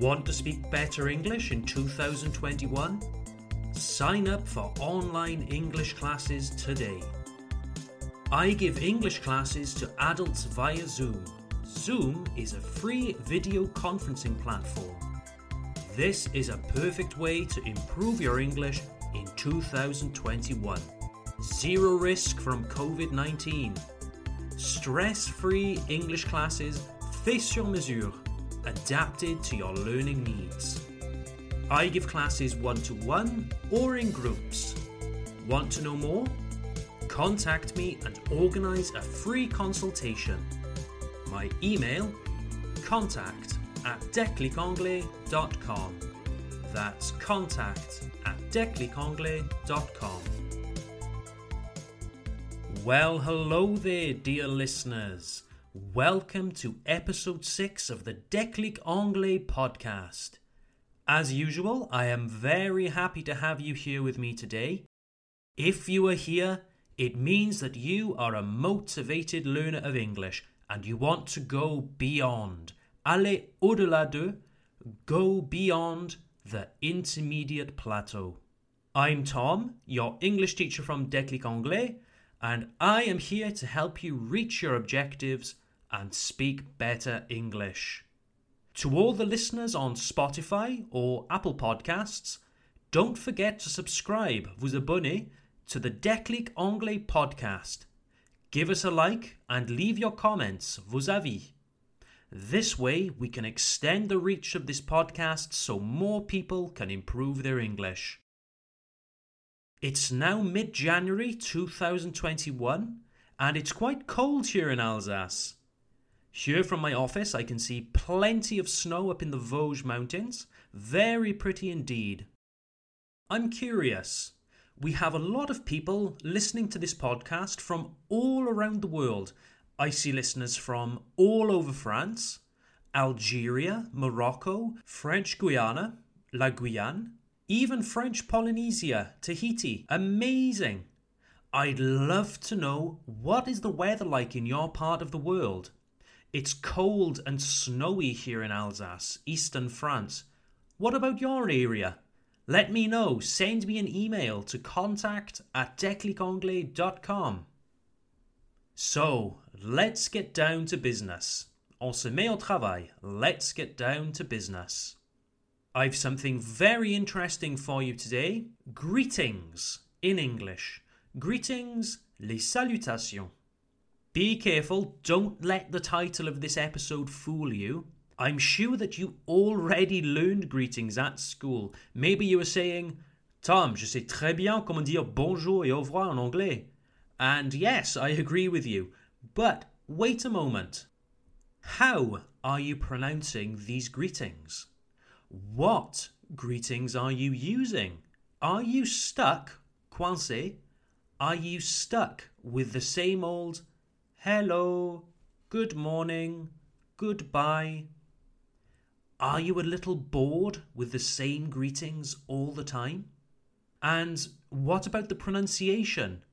Want to speak better English in 2021? Sign up for online English classes today. I give English classes to adults via Zoom. Zoom is a free video conferencing platform. This is a perfect way to improve your English in 2021. Zero risk from COVID 19. Stress free English classes fait sur mesure, adapted to your learning needs. I give classes one to one or in groups. Want to know more? Contact me and organise a free consultation. My email contact at declicanglais.com. That's contact at declicanglais.com. Well, hello there, dear listeners. Welcome to episode 6 of the Declic Anglais podcast. As usual, I am very happy to have you here with me today. If you are here, it means that you are a motivated learner of English and you want to go beyond. Aller au-delà de, go beyond the intermediate plateau. I'm Tom, your English teacher from Declic Anglais, and I am here to help you reach your objectives and speak better English. To all the listeners on Spotify or Apple Podcasts, don't forget to subscribe, vous abonner, to the Declic Anglais podcast. Give us a like and leave your comments, vos avis. This way, we can extend the reach of this podcast so more people can improve their English. It's now mid January 2021 and it's quite cold here in Alsace. Here from my office, I can see plenty of snow up in the Vosges Mountains. Very pretty indeed. I'm curious. We have a lot of people listening to this podcast from all around the world. I see listeners from all over France, Algeria, Morocco, French Guiana, La Guyane, even French Polynesia, Tahiti. Amazing! I'd love to know what is the weather like in your part of the world. It's cold and snowy here in Alsace, eastern France. What about your area? Let me know. Send me an email to contact at declicanglais.com. So, let's get down to business. On se met au travail. Let's get down to business. I've something very interesting for you today. Greetings in English. Greetings, les salutations. Be careful, don't let the title of this episode fool you. I'm sure that you already learned greetings at school. Maybe you were saying, Tom, je sais très bien comment dire bonjour et au revoir en anglais. And yes, I agree with you. But wait a moment. How are you pronouncing these greetings? What greetings are you using? Are you stuck, coincé? Are you stuck with the same old hello, good morning, goodbye? Are you a little bored with the same greetings all the time? And what about the pronunciation?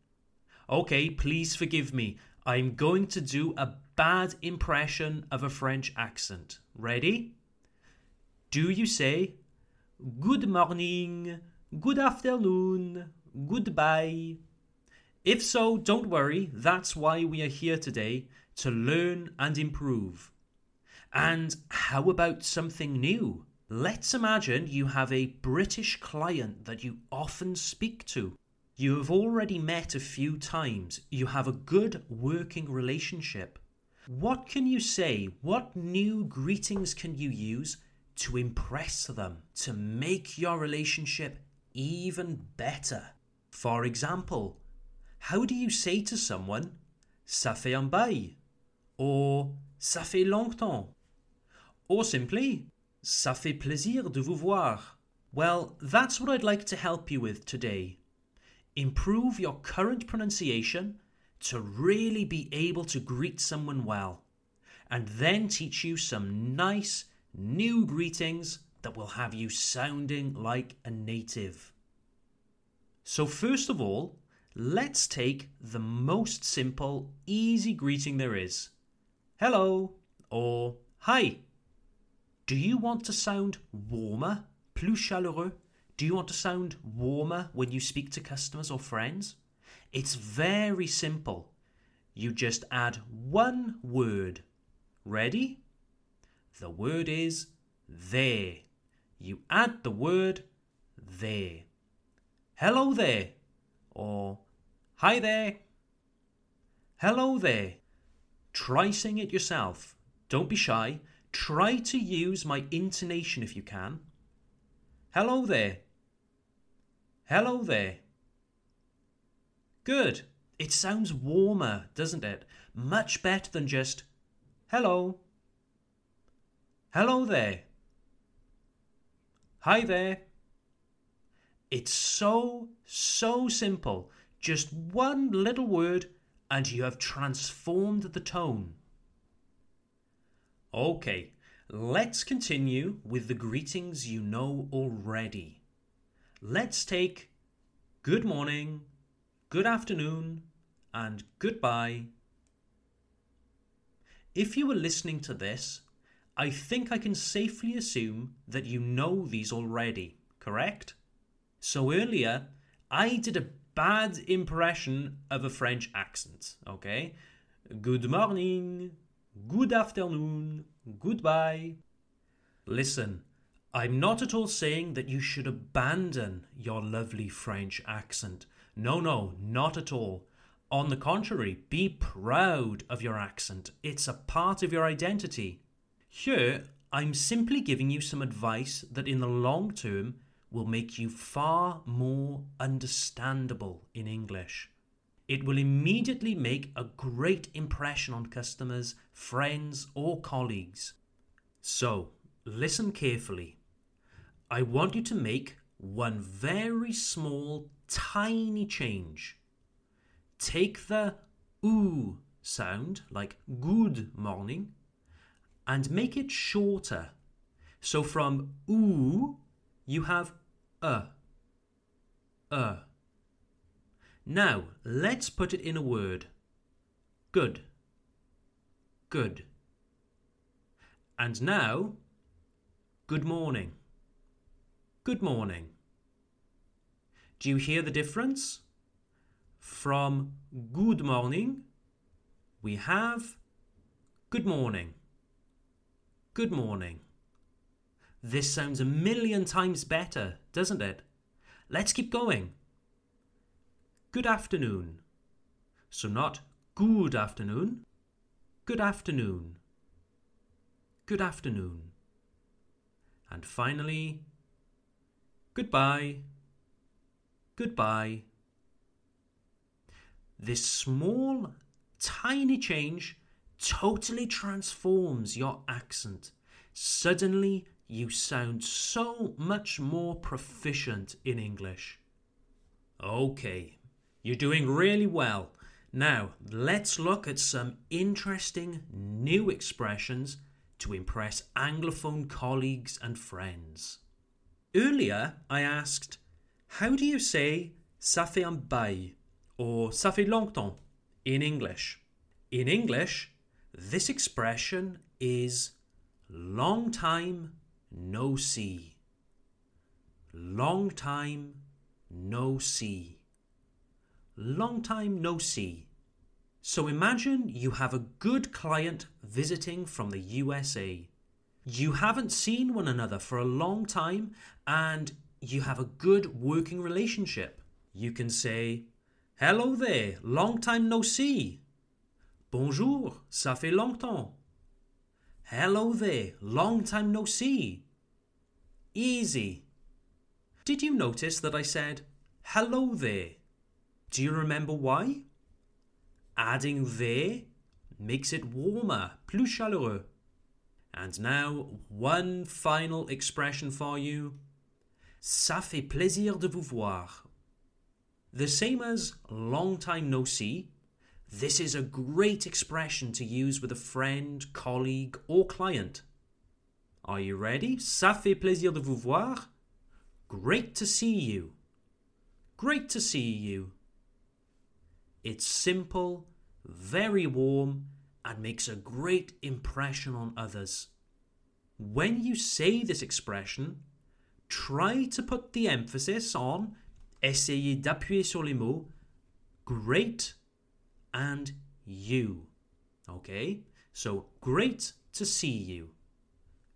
Okay, please forgive me. I'm going to do a bad impression of a French accent. Ready? Do you say good morning, good afternoon, goodbye? If so, don't worry, that's why we are here today to learn and improve. And how about something new? Let's imagine you have a British client that you often speak to. You have already met a few times, you have a good working relationship. What can you say? What new greetings can you use to impress them, to make your relationship even better. For example, how do you say to someone, Ça fait un bail? Or, Ça fait longtemps? Or simply, Ça fait plaisir de vous voir. Well, that's what I'd like to help you with today. Improve your current pronunciation to really be able to greet someone well, and then teach you some nice new greetings that will have you sounding like a native. So, first of all, let's take the most simple, easy greeting there is hello or hi. Do you want to sound warmer, plus chaleureux? Do you want to sound warmer when you speak to customers or friends? It's very simple. You just add one word. Ready? The word is there. You add the word there. Hello there. Or hi there. Hello there. Try saying it yourself. Don't be shy. Try to use my intonation if you can. Hello there. Hello there. Good. It sounds warmer, doesn't it? Much better than just hello. Hello there. Hi there. It's so, so simple. Just one little word, and you have transformed the tone. Okay, let's continue with the greetings you know already. Let's take good morning, good afternoon, and goodbye. If you were listening to this, I think I can safely assume that you know these already, correct? So earlier, I did a bad impression of a French accent, okay? Good morning, good afternoon, goodbye. Listen, I'm not at all saying that you should abandon your lovely French accent. No, no, not at all. On the contrary, be proud of your accent. It's a part of your identity. Here, I'm simply giving you some advice that in the long term will make you far more understandable in English. It will immediately make a great impression on customers, friends, or colleagues. So, listen carefully. I want you to make one very small, tiny change take the oo sound, like good morning, and make it shorter. So from oo, you have a. A. Now, let's put it in a word. Good. Good. And now, good morning. Good morning. Do you hear the difference? From good morning, we have good morning. Good morning. This sounds a million times better, doesn't it? Let's keep going. Good afternoon. So, not good afternoon, good afternoon. Good afternoon. And finally, goodbye. Goodbye. This small, tiny change totally transforms your accent. Suddenly, you sound so much more proficient in English. Okay, you're doing really well. Now, let's look at some interesting new expressions to impress Anglophone colleagues and friends. Earlier, I asked, How do you say ça fait un bail? or ça fait longtemps in English. In English, this expression is long time no see. Long time no see. Long time no see. So imagine you have a good client visiting from the USA. You haven't seen one another for a long time and you have a good working relationship. You can say, Hello there, long time no see. Bonjour, ça fait longtemps. Hello there, long time no see. Easy. Did you notice that I said hello there? Do you remember why? Adding there makes it warmer, plus chaleureux. And now, one final expression for you. Ça fait plaisir de vous voir. The same as long time no see, this is a great expression to use with a friend, colleague, or client. Are you ready? Ça fait plaisir de vous voir. Great to see you. Great to see you. It's simple, very warm, and makes a great impression on others. when you say this expression, try to put the emphasis on essayer d'appuyer sur les mots great and you. Okay? So, great to see you.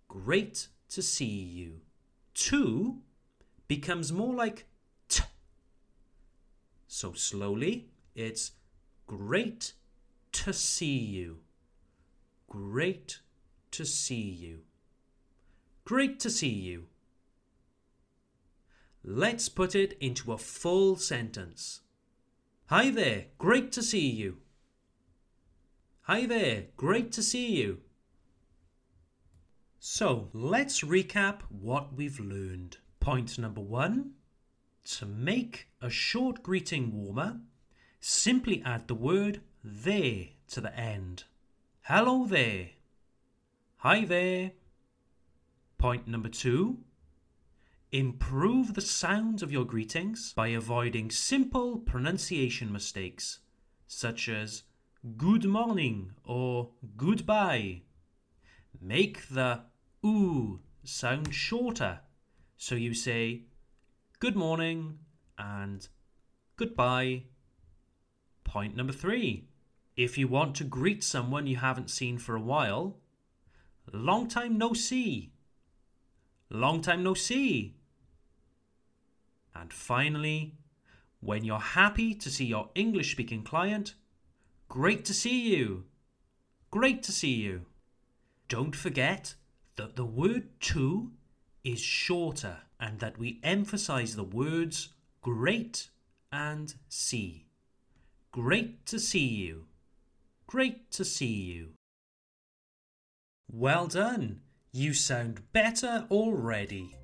Great to see you. To becomes more like t. So, slowly, it's great to see you. Great to see you. Great to see you. Let's put it into a full sentence. Hi there, great to see you. Hi there, great to see you. So let's recap what we've learned. Point number one to make a short greeting warmer, simply add the word there to the end. Hello there. Hi there. Point number two Improve the sound of your greetings by avoiding simple pronunciation mistakes, such as good morning or goodbye. Make the oo sound shorter, so you say good morning and goodbye. Point number three. If you want to greet someone you haven't seen for a while, long time no see. Long time no see. And finally, when you're happy to see your English speaking client, great to see you. Great to see you. Don't forget that the word to is shorter and that we emphasize the words great and see. Great to see you. Great to see you. Well done. You sound better already.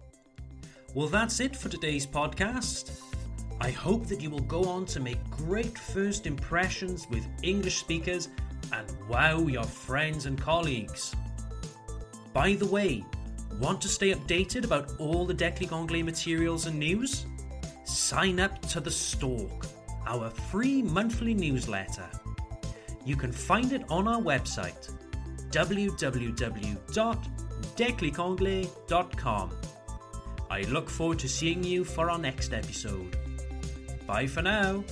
Well, that's it for today's podcast. I hope that you will go on to make great first impressions with English speakers and wow your friends and colleagues. By the way, want to stay updated about all the Declic Anglais materials and news? Sign up to The Stalk, our free monthly newsletter. You can find it on our website www.declicanglais.com. I look forward to seeing you for our next episode. Bye for now.